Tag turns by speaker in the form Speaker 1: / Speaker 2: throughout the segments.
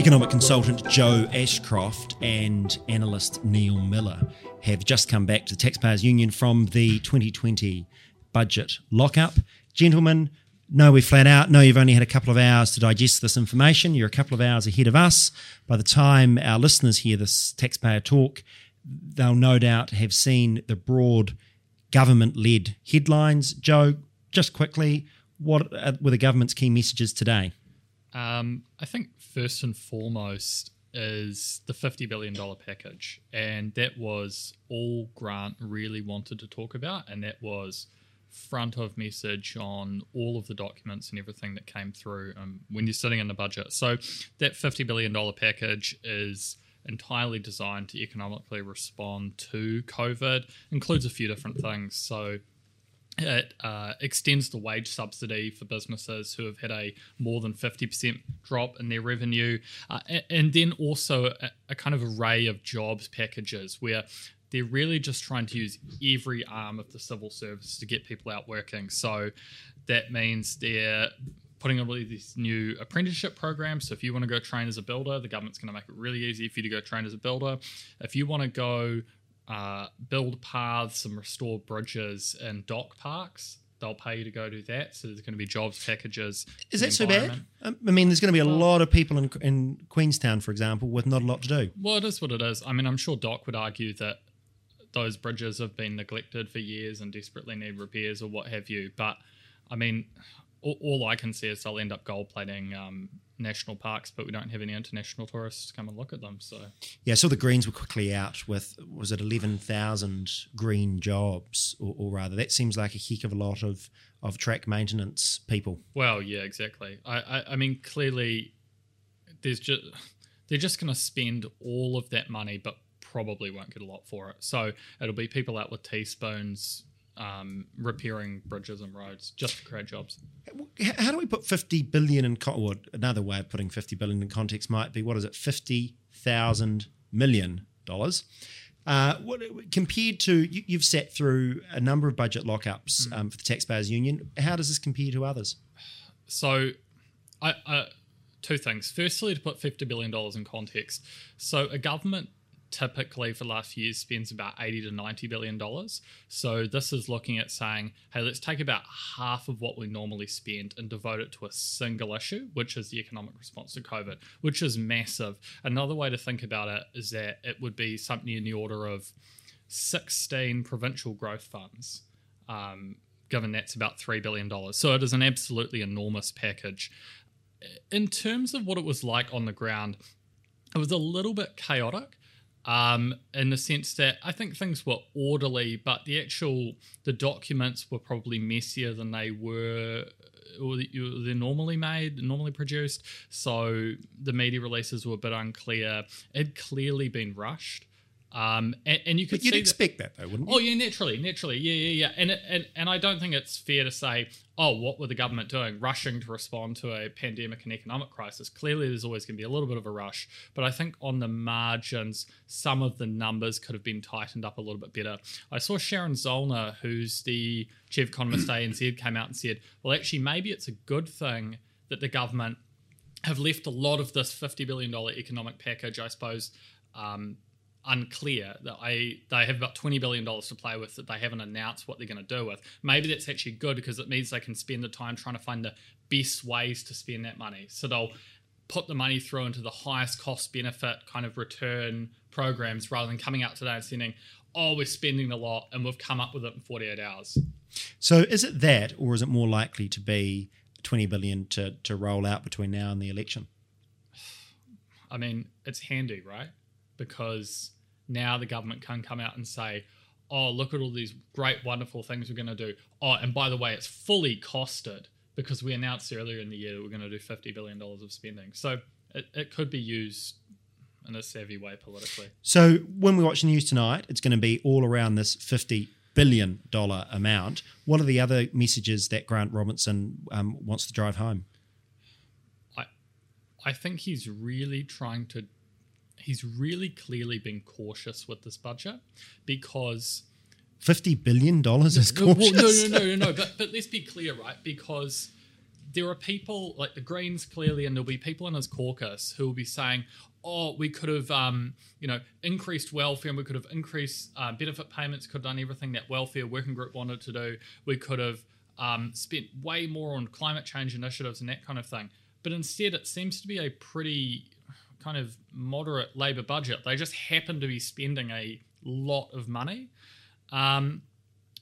Speaker 1: Economic consultant Joe Ashcroft and analyst Neil Miller have just come back to the Taxpayers Union from the 2020 budget lockup. Gentlemen, no, we're flat out. No, you've only had a couple of hours to digest this information. You're a couple of hours ahead of us. By the time our listeners hear this taxpayer talk, they'll no doubt have seen the broad government led headlines. Joe, just quickly, what were the government's key messages today?
Speaker 2: Um, I think first and foremost is the $50 billion package. And that was all Grant really wanted to talk about. And that was front of message on all of the documents and everything that came through um, when you're sitting in the budget. So that $50 billion package is entirely designed to economically respond to COVID, includes a few different things. So it uh, extends the wage subsidy for businesses who have had a more than 50% drop in their revenue. Uh, and, then also a, a, kind of array of jobs packages where they're really just trying to use every arm of the civil service to get people out working. So that means they're putting up these new apprenticeship programs. So if you want to go train as a builder, the government's going to make it really easy for you to go train as a builder. If you want to go uh, build paths and restore bridges and DOC parks. They'll pay you to go do that. So there's going to be jobs packages.
Speaker 1: Is that so bad? Um, I mean, there's going to be a lot of people in, in Queenstown, for example, with not a lot to do.
Speaker 2: Well, it is what it is. I mean, I'm sure DOC would argue that those bridges have been neglected for years and desperately need repairs or what have you. But I mean, all, all I can see is they'll end up gold plating um, national parks, but we don't have any international tourists to come and look at them. So
Speaker 1: yeah, so the Greens were quickly out with was it eleven thousand green jobs, or, or, rather, that seems like a heck of a lot of of track maintenance people.
Speaker 2: Well, yeah, exactly. I I, I mean, clearly, there's just they're just going to spend all of that money, but probably won't get a lot for it. So it'll be people out with teaspoons um, repairing bridges and roads just to create jobs.
Speaker 1: How do we put 50 billion in, or another way of putting 50 billion in context might be, what is it, 50,000 million dollars? Uh, what, compared to, you, have sat through a number of budget lockups mm. um, for the Taxpayers Union. How does this compare to others?
Speaker 2: So, I, I, two things. Firstly, to put $50 billion in context. So, a government typically for the last few years spends about 80 to 90 billion dollars. So this is looking at saying, hey, let's take about half of what we normally spend and devote it to a single issue, which is the economic response to COVID, which is massive. Another way to think about it is that it would be something in the order of 16 provincial growth funds. Um, given that's about $3 billion. So it is an absolutely enormous package. In terms of what it was like on the ground, it was a little bit chaotic um, in the sense that I think things were orderly, but the actual the documents were probably messier than they were or they're normally made, normally produced. So the media releases were a bit unclear. It clearly been rushed. Um, and, and, you could
Speaker 1: but you'd expect that, that though, wouldn't
Speaker 2: you? Oh yeah, naturally, naturally, yeah, yeah, yeah. And, and and I don't think it's fair to say, oh, what were the government doing, rushing to respond to a pandemic and economic crisis? Clearly, there's always going to be a little bit of a rush, but I think on the margins, some of the numbers could have been tightened up a little bit better. I saw Sharon Zollner, who's the chief economist at ANZ, came out and said, well, actually, maybe it's a good thing that the government have left a lot of this $50 billion economic package, I suppose, um, unclear that I they have about twenty billion dollars to play with that they haven't announced what they're going to do with. Maybe that's actually good because it means they can spend the time trying to find the best ways to spend that money. So they'll put the money through into the highest cost benefit kind of return programs rather than coming out today and saying, "Oh, we're spending a lot and we've come up with it in forty eight hours."
Speaker 1: So is it that, or is it more likely to be twenty billion to to roll out between now and the election?
Speaker 2: I mean, it's handy, right? Because now the government can come out and say, oh, look at all these great, wonderful things we're going to do. Oh, and by the way, it's fully costed because we announced earlier in the year that we're going to do $50 billion of spending. So it, it could be used in a savvy way politically.
Speaker 1: So when we watch the news tonight, it's going to be all around this 50 billion dollar amount. What are the other messages that Grant Robertson um, wants to drive home?
Speaker 2: I, I think he's really trying to he's really clearly been cautious with this budget because
Speaker 1: fifty billion dollars is cautious.
Speaker 2: Well, no, no, no, no, no. But but let's be clear, right? Because there are people like the Greens clearly, and there'll be people in his caucus who will be saying, "Oh, we could have, um, you know, increased welfare, and we could have increased uh, benefit payments, could have done everything that welfare working group wanted to do. We could have um, spent way more on climate change initiatives and that kind of thing." But instead, it seems to be a pretty kind of moderate Labor budget. They just happen to be spending a lot of money. Um,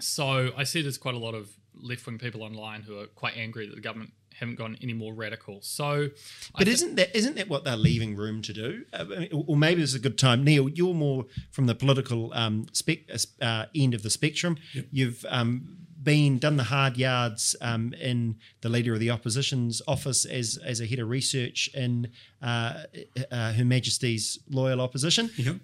Speaker 2: so I see there's quite a lot of left wing people online who are quite angry that the government haven't gone any more radical. So,
Speaker 1: but isn't that isn't that what they're leaving room to do? Uh, or maybe this is a good time, Neil. You're more from the political um, spec, uh, end of the spectrum. Yep. You've um, been done the hard yards um, in the leader of the opposition's office as as a head of research in uh, uh, Her Majesty's loyal opposition.
Speaker 3: Yep.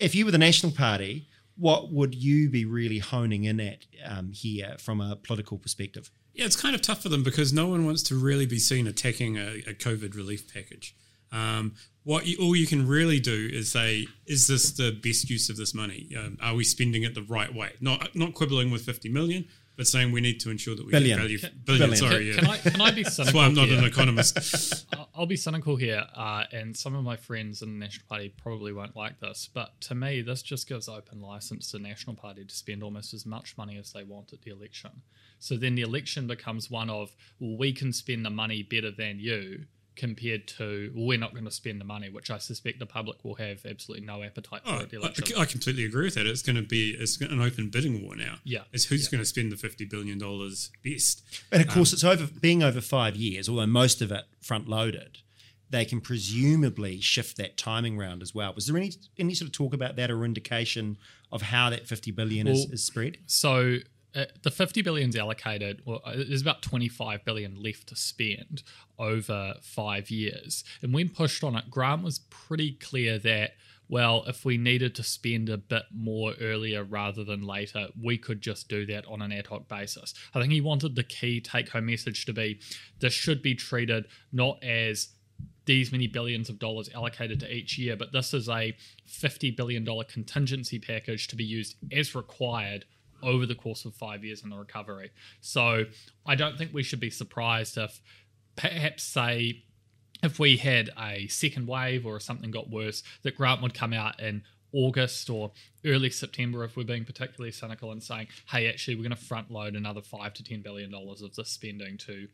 Speaker 1: If you were the National Party, what would you be really honing in at um, here from a political perspective?
Speaker 3: Yeah, it's kind of tough for them because no one wants to really be seen attacking a, a COVID relief package. Um, what you, all you can really do is say, is this the best use of this money? Um, are we spending it the right way? Not not quibbling with fifty million, but saying we need to ensure that we
Speaker 1: billion.
Speaker 3: get value.
Speaker 1: Can,
Speaker 3: billion, billion. sorry.
Speaker 2: Can, yeah. can, I, can I be cynical
Speaker 3: That's why I'm not
Speaker 2: here?
Speaker 3: an economist.
Speaker 2: I'll be cynical here, uh, and some of my friends in the National Party probably won't like this, but to me, this just gives open license to the National Party to spend almost as much money as they want at the election. So then the election becomes one of, well, we can spend the money better than you, compared to well, we're not going to spend the money, which I suspect the public will have absolutely no appetite for
Speaker 3: oh,
Speaker 2: at the.
Speaker 3: I, I, completely agree with that. It's going to be it's an open bidding war now.
Speaker 2: Yeah,
Speaker 3: it's who's
Speaker 2: yeah.
Speaker 3: going to spend the fifty billion dollars best.
Speaker 1: And of course, um, it's over being over five years, although most of it front loaded. They can presumably shift that timing round as well. Was there any any sort of talk about that or indication of how that fifty billion well, is, is spread?
Speaker 2: So uh, the 50 billion is allocated well uh, there's about 25 billion left to spend over five years. And when pushed on it grant was pretty clear that well if we needed to spend a bit more earlier rather than later we could just do that on an ad hoc basis. I think he wanted the key take home message to be this should be treated not as these many billions of dollars allocated to each year, but this is a $50 billion contingency package to be used as required over the course of five years in the recovery. So I don't think we should be surprised if perhaps, say, if we had a second wave or something got worse, that Grant would come out in August or early September if we're being particularly cynical and saying, hey, actually, we're going to front load another five to $10 billion of this spending to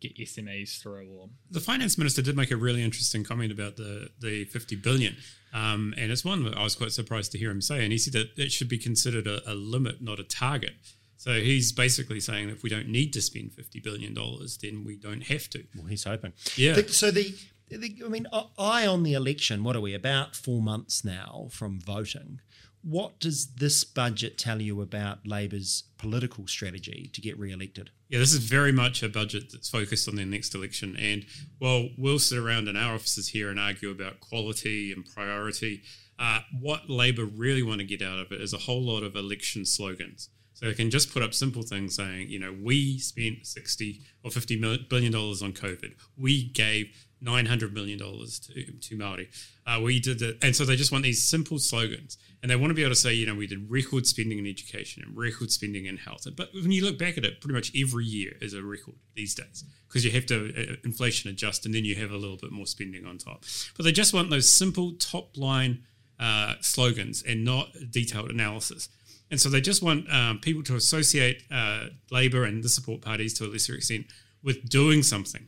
Speaker 2: get SMEs through. Or
Speaker 3: the finance minister did make a really interesting comment about the the fifty billion, um, and it's one that I was quite surprised to hear him say. And he said that it should be considered a, a limit, not a target. So he's basically saying that if we don't need to spend fifty billion dollars, then we don't have to.
Speaker 1: Well, he's hoping.
Speaker 3: Yeah.
Speaker 1: The, so the, the, I mean, eye on the election. What are we about four months now from voting? What does this budget tell you about Labor's political strategy to get re-elected?
Speaker 3: Yeah, this is very much a budget that's focused on their next election. And while we'll sit around in our offices here and argue about quality and priority, uh, what Labor really want to get out of it is a whole lot of election slogans. So they can just put up simple things saying, you know, we spent 60 or 50 billion dollars on COVID. We gave nine hundred million dollars to to Maori. Uh, we did it, and so they just want these simple slogans, and they want to be able to say, you know, we did record spending in education and record spending in health. But when you look back at it, pretty much every year is a record these days because you have to uh, inflation adjust, and then you have a little bit more spending on top. But they just want those simple top line uh, slogans and not detailed analysis. And so they just want um, people to associate uh, Labor and the support parties to a lesser extent with doing something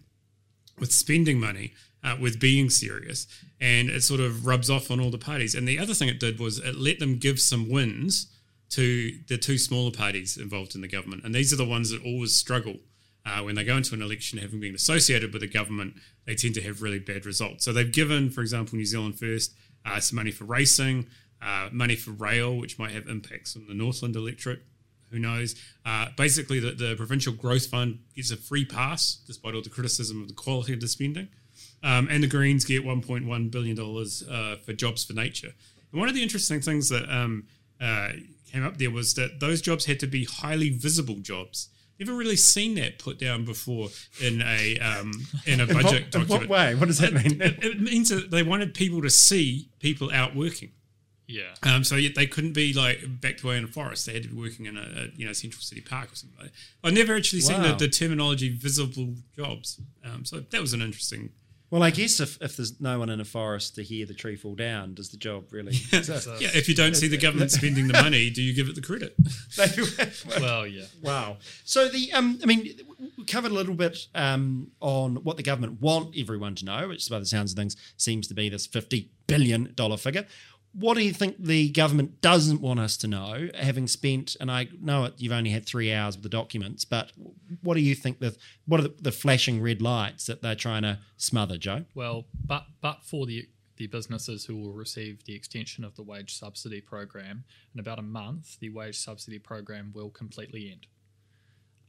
Speaker 3: with spending money, uh, with being serious, and it sort of rubs off on all the parties. And the other thing it did was it let them give some wins to the two smaller parties involved in the government, and these are the ones that always struggle. Uh, when they go into an election, having been associated with the government, they tend to have really bad results. So they've given, for example, New Zealand First uh, some money for racing, uh, money for rail, which might have impacts on the Northland electorate who knows? Uh, basically, the, the Provincial Growth Fund gets a free pass, despite all the criticism of the quality of the spending. Um, and the Greens get $1.1 billion uh, for jobs for nature. And one of the interesting things that um, uh, came up there was that those jobs had to be highly visible jobs. Never really seen that put down before in a um, in a budget
Speaker 1: in what,
Speaker 3: document.
Speaker 1: In what way? What does that
Speaker 3: it,
Speaker 1: mean?
Speaker 3: It, it, means that they wanted people to see people out working.
Speaker 2: Yeah.
Speaker 3: Um, so yet they couldn't be like backed away in a forest. They had to be working in a, a you know central city park or something. Like that. I've never actually seen the, the terminology visible jobs. Um, so that was an interesting.
Speaker 1: Well, I guess if, if there's no one in a forest to hear the tree fall down, does the job really exist?
Speaker 3: Yeah, if you don't see the government spending the money, do you give it the credit?
Speaker 2: Well, yeah.
Speaker 1: Wow. So the um, I mean, we covered a little bit um, on what the government want everyone to know, which by the sounds of things seems to be this fifty billion dollar figure. What do you think the government doesn't want us to know, having spent? And I know it, you've only had three hours with the documents, but what do you think the what are the, the flashing red lights that they're trying to smother, Joe?
Speaker 2: Well, but but for the the businesses who will receive the extension of the wage subsidy program in about a month, the wage subsidy program will completely end.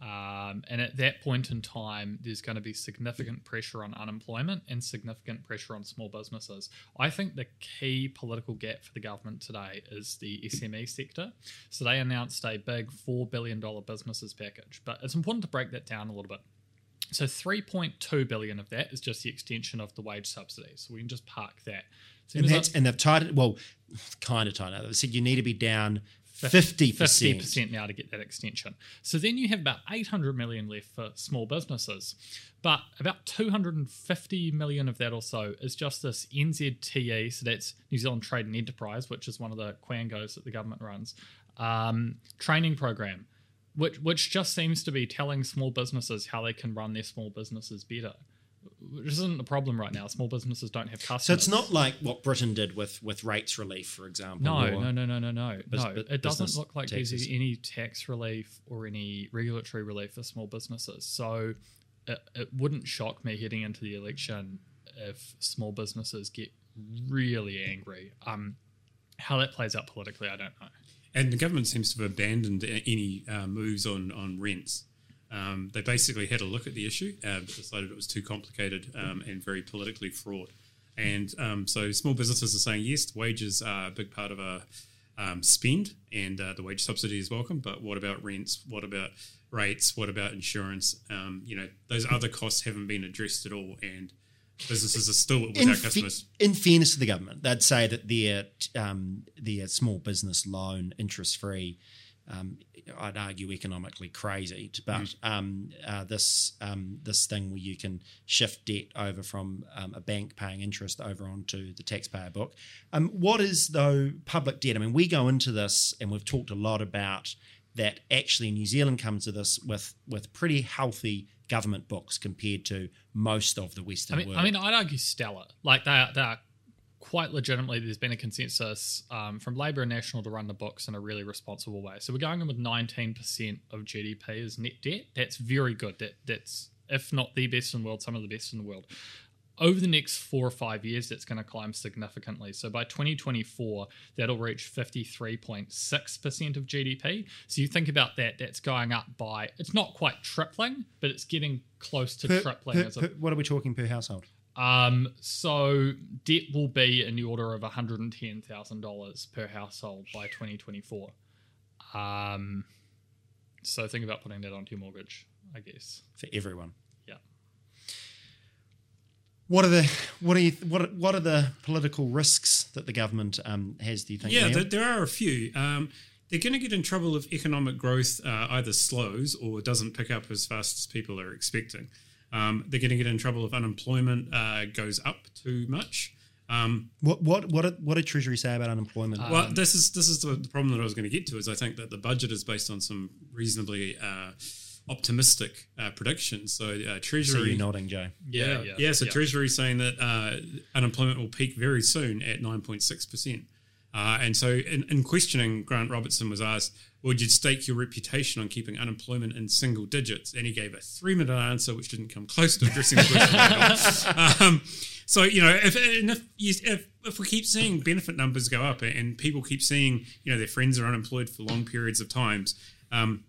Speaker 2: Um, and at that point in time, there's going to be significant pressure on unemployment and significant pressure on small businesses. I think the key political gap for the government today is the SME sector. So they announced a big $4 billion businesses package. But it's important to break that down a little bit. So 3.2 billion of that is just the extension of the wage subsidy. So we can just park that. So
Speaker 1: And that's and they've tied it well, kind of tied it. They said you need to be down fifty percent.
Speaker 2: 50% now to get that extension. So then you have about 800 million left for small businesses. But about 250 million of that or so is just this NZTE, so that's New Zealand Trade and Enterprise, which is one of the quangos that the government runs, um, training program, which, which just seems to be telling small businesses how they can run their small businesses better. Which isn't a problem right now. Small businesses don't have customers.
Speaker 1: So it's not like what Britain did with with rates relief, for example.
Speaker 2: No,
Speaker 1: or-
Speaker 2: no, no, no, no, no.
Speaker 1: bus-
Speaker 2: no, it doesn't look like
Speaker 1: taxes.
Speaker 2: there's any tax relief or any regulatory relief for small businesses. So it, it wouldn't shock me heading into the election if small businesses get really angry. Um, how that plays out politically, I don't know.
Speaker 3: And the government seems to have abandoned any uh, moves on on rents. Um, they basically had a look at the issue, uh, decided it was too complicated um, and very politically fraught. And um, so small businesses are saying yes, wages are a big part of our um, spend, and uh, the wage subsidy is welcome. But what about rents? What about rates? What about insurance? Um, you know, those other costs haven't been addressed at all, and businesses are still
Speaker 1: In,
Speaker 3: without
Speaker 1: fe-
Speaker 3: customers.
Speaker 1: in fairness to the government, they'd say that their um, their small business loan interest free. Um, I'd argue economically crazy, but um, uh, this um, this thing where you can shift debt over from um, a bank paying interest over onto the taxpayer book. Um, what is though public debt? I mean, we go into this and we've talked a lot about that. Actually, New Zealand comes to this with with pretty healthy government books compared to most of the Western
Speaker 2: I mean,
Speaker 1: world.
Speaker 2: I mean, I'd argue stellar. Like they are, they are quite legitimately. There's been a consensus um, from Labor and National to run the books in a really responsible way. So we're going in with 19% of GDP as net debt. That's very good. That that's if not the best in the world, some of the best in the world. Over the next four or five years, that's going to climb significantly. So by 2024, that'll reach 53.6% of GDP. So you think about that, that's going up by, it's not quite tripling, but it's getting close to
Speaker 1: Per-
Speaker 2: tripling
Speaker 1: per-
Speaker 2: as a
Speaker 1: per- what are we talking per household?
Speaker 2: Um, so debt will be in the order of $110,000 per household by 2024. Um, so think about putting that onto your mortgage, I guess.
Speaker 1: for everyone.
Speaker 2: Yeah.
Speaker 1: What are the what are you what are, what are the political risks that the government um, has? Do you think?
Speaker 3: Yeah, there, there are a few. Um, they're going to get in trouble if economic growth uh, either slows or doesn't pick up as fast as people are expecting. Um, they're going to get in trouble if unemployment uh, goes up too much. Um,
Speaker 1: what what what did, what did Treasury say about unemployment?
Speaker 3: well, this is this is the, the problem that I was going to get to. Is I think that the budget is based on some reasonably uh, optimistic uh, predictions. So uh, Treasury,
Speaker 1: you nodding, Joe.
Speaker 3: yeah, yeah. so Treasury saying that uh, unemployment will peak very soon at 9.6%. Uh, and so, in, in questioning, Grant Robertson was asked, Would you stake your reputation on keeping unemployment in single digits? And he gave a three minute answer, which didn't come close to addressing the question. at all. um, so, you know, if, and if, you, if, if we keep seeing benefit numbers go up and people keep seeing, you know, their friends are unemployed for long periods of times, um,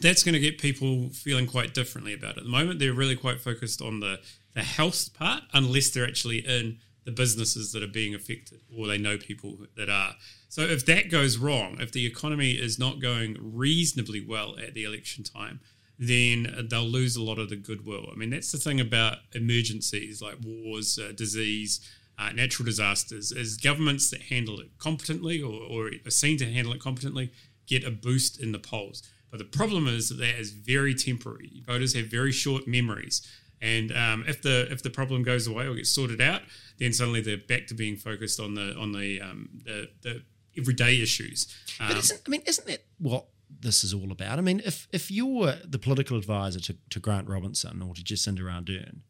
Speaker 3: that's going to get people feeling quite differently about it. At the moment, they're really quite focused on the, the health part, unless they're actually in the businesses that are being affected or they know people that are. So if that goes wrong, if the economy is not going reasonably well at the election time, then they'll lose a lot of the goodwill. I mean, that's the thing about emergencies like wars, uh, disease, uh, natural disasters is governments that handle it competently or, or are seen to handle it competently get a boost in the polls. But the problem is that that is very temporary. Voters have very short memories. And um, if the if the problem goes away or gets sorted out, then suddenly they're back to being focused on the on the um, the, the everyday issues. Um,
Speaker 1: But isn't, I mean, isn't that what this is all about? I mean, if if you're the political advisor to, to Grant Robertson or to Jacinda Ardern,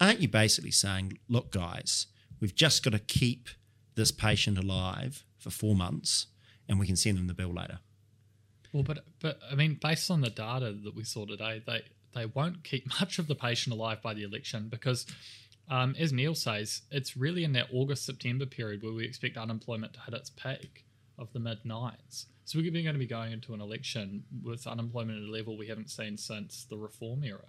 Speaker 1: aren't you basically saying, look, guys, we've just got to keep this patient alive for four months and we can send them the bill later?
Speaker 2: Well, but but I mean, based on the data that we saw today, they they won't keep much of the patient alive by the election because, um, as Neil says, it's really in that August September period where we expect unemployment to hit its peak of the mid nines. So we're going to be going into an election with unemployment at a level we haven't seen since the reform era.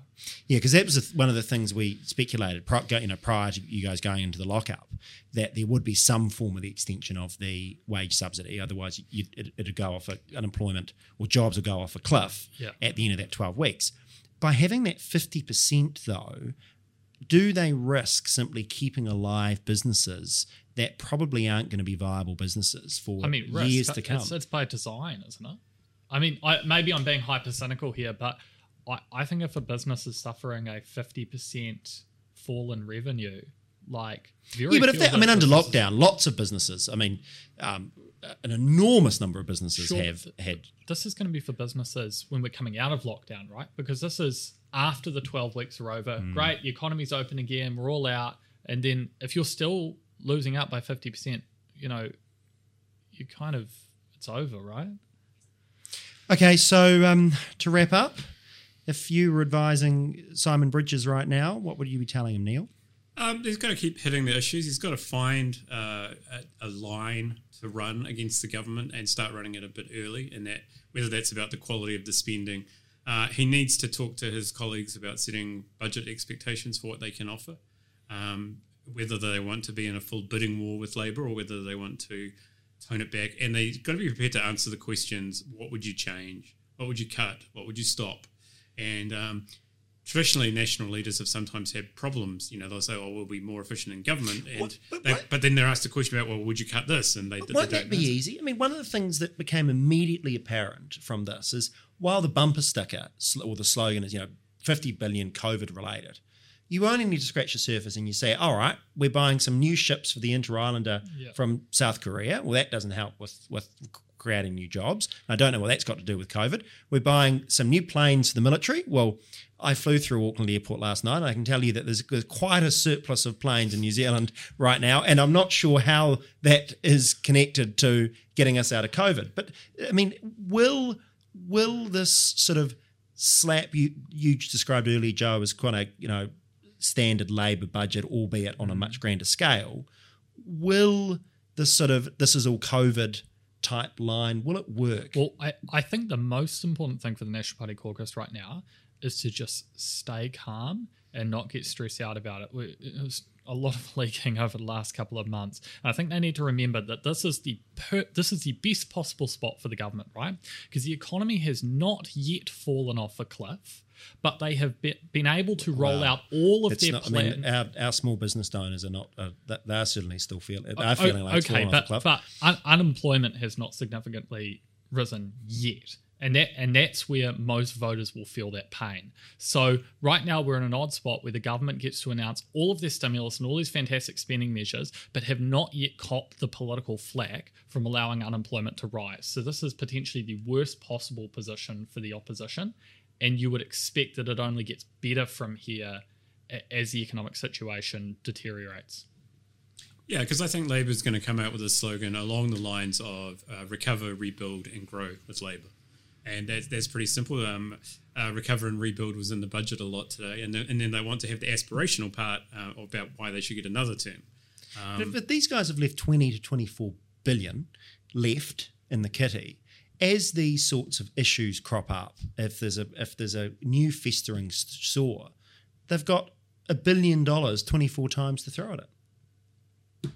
Speaker 1: Yeah, because that was one of the things we speculated, you know, prior to you guys going into the lockup, that there would be some form of the extension of the wage subsidy. Otherwise, it, it'd go off a, unemployment or jobs would go off a cliff
Speaker 2: Yeah.
Speaker 1: at the end of that twelve weeks. By having that fifty percent, though, do they risk simply keeping alive businesses that probably aren't going to be viable businesses for
Speaker 2: I mean, risk,
Speaker 1: years to come?
Speaker 2: It's, it's by design, isn't it? I mean, I, maybe I'm being hyper cynical here, but I, I think if a business is suffering a 50% fall in revenue, like very
Speaker 1: yeah, but if that, I mean, under lockdown, lots of businesses, I mean, um, an enormous number of businesses
Speaker 2: Sure.
Speaker 1: have had.
Speaker 2: this is going to be for businesses when we're coming out of lockdown, right? Because this is after the 12 weeks are over.
Speaker 1: Hmm.
Speaker 2: Great, the economy's open again, we're all out. And then if you're still losing out by 50%, you know, you kind of, it's over, right?
Speaker 1: Okay, so um, to wrap up, if you were advising Simon Bridges right now, what would you be telling him, Neil?
Speaker 3: Um, he's got to keep hitting the issues. He's got to find uh, a, line to run against the government and start running it a bit early. And that whether that's about the quality of the spending, uh, he needs to talk to his colleagues about setting budget expectations for what they can offer. Um, whether they want to be in a full bidding war with Labor or whether they want to tone it back. And they've got to be prepared to answer the questions: What would you change? What would you cut? What would you stop? And um, traditionally national leaders have sometimes had problems. You know, they'll say, "Oh, we'll be more efficient in government," and
Speaker 1: What- but
Speaker 3: they,
Speaker 1: what-
Speaker 3: but then they're asked the question about, "Well, would you cut this?" And they, they
Speaker 1: Won't
Speaker 3: don't
Speaker 1: that be
Speaker 3: answer.
Speaker 1: easy? I mean, one of the things that became immediately apparent from this is while the bumper sticker or the slogan is, you know, 50 billion COVID related, you only need to scratch the surface and you say, all right, we're buying some new ships for the Interislander
Speaker 2: Yeah.
Speaker 1: from South Korea. Well, that doesn't help with, with creating new jobs. I don't know what that's got to do with COVID. We're buying some new planes for the military. Well, I flew through Auckland Airport last night. And I can tell you that there's, there's quite a surplus of planes in New Zealand right now, and I'm not sure how that is connected to getting us out of COVID. But I mean, will will this sort of slap you? You described earlier, Joe, as kind of you know standard Labor budget, albeit on a much grander scale. Will this sort of this is all COVID type line? Will it work?
Speaker 2: Well, I, I think the most important thing for the National Party caucus right now is to just stay calm and not get stressed out about it. We- It was a lot of leaking over the last couple of months. And I think they need to remember that this is the per, this is the best possible spot for the government, right? Because the economy has not yet fallen off a cliff, but they have be, been able to roll
Speaker 1: Wow.
Speaker 2: out all of
Speaker 1: it's
Speaker 2: their
Speaker 1: not. I mean, our, our small business owners are not. Uh, th- they're certainly still feeling. They're feeling like it's
Speaker 2: okay, but
Speaker 1: a cliff.
Speaker 2: but un- unemployment has not significantly risen yet, and that and that's where most voters will feel that pain. So right now we're in an odd spot where the government gets to announce all of this stimulus and all these fantastic spending measures, but have not yet copped the political flack from allowing unemployment to rise. So this is potentially the worst possible position for the opposition, and you would expect that it only gets better from here as the economic situation deteriorates.
Speaker 3: Yeah, because I think Labor's going to come out with a slogan along the lines of uh, recover, rebuild, and grow with Labor. And that's, that's pretty simple. Um, uh, recover and rebuild was in the budget a lot today. And then, and then they want to have the aspirational part uh, about why they should get another term.
Speaker 1: But, but these guys have left 20 to 24 billion left in the kitty. As these sorts of issues crop up, if there's a if there's a new festering sore, they've got a billion dollars 24 times to throw at it.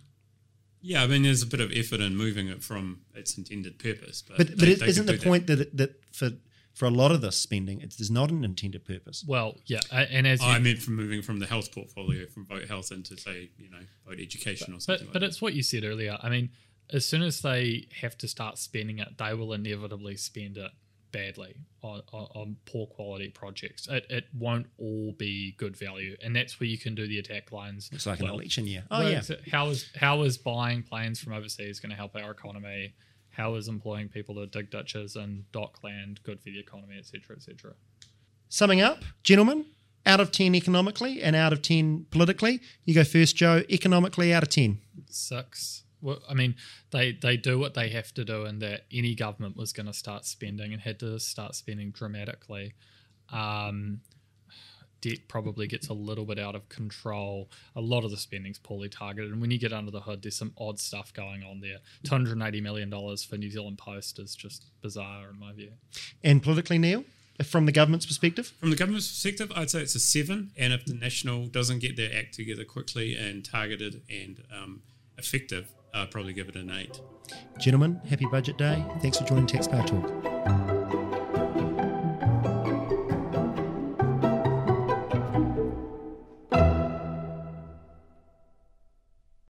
Speaker 3: Yeah, I mean, there's a bit of effort in moving it from its intended purpose. But,
Speaker 1: But but
Speaker 3: they-
Speaker 1: it
Speaker 3: they
Speaker 1: isn't the
Speaker 3: that.
Speaker 1: point that that for for a lot of this spending, it is there's not an intended purpose.
Speaker 2: Well, yeah, a- and as
Speaker 3: I meant from moving from the health portfolio from vote health into say you know vote education or something.
Speaker 2: but
Speaker 3: something.
Speaker 2: but
Speaker 3: like
Speaker 2: it's what you said earlier. I mean, as soon as they have to start spending it, they will inevitably spend it badly on, on, on poor quality projects. It, it won't all be good value, and that's where you can do the attack lines.
Speaker 1: It's like an election year. Oh
Speaker 2: Well,
Speaker 1: yeah,
Speaker 2: How is how is buying planes from overseas going to help our economy? How is employing people to dig ditches and DOC land good for the economy, etc., etc.
Speaker 1: Summing up, gentlemen, out of ten economically and out of ten politically. You go first, Joe. Economically, out of ten.
Speaker 2: Six. Well, I mean, they they do what they have to do, and that any government was going to start spending and had to start spending dramatically. Um, debt probably gets a little bit out of control. A lot of the spending's poorly targeted, and when you get under the hood, there's some odd stuff going on there. Two hundred and eighty million dollars for New Zealand Post is just bizarre in my view.
Speaker 1: And politically, Neil, from the government's perspective.
Speaker 3: From the government's perspective, I'd say it's a seven. And if the national doesn't get their act together quickly and targeted and um, effective, I'd probably give it an eight.
Speaker 1: Gentlemen, happy budget day. Thanks for joining Taxpayer Talk.